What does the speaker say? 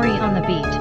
Nori on the beat.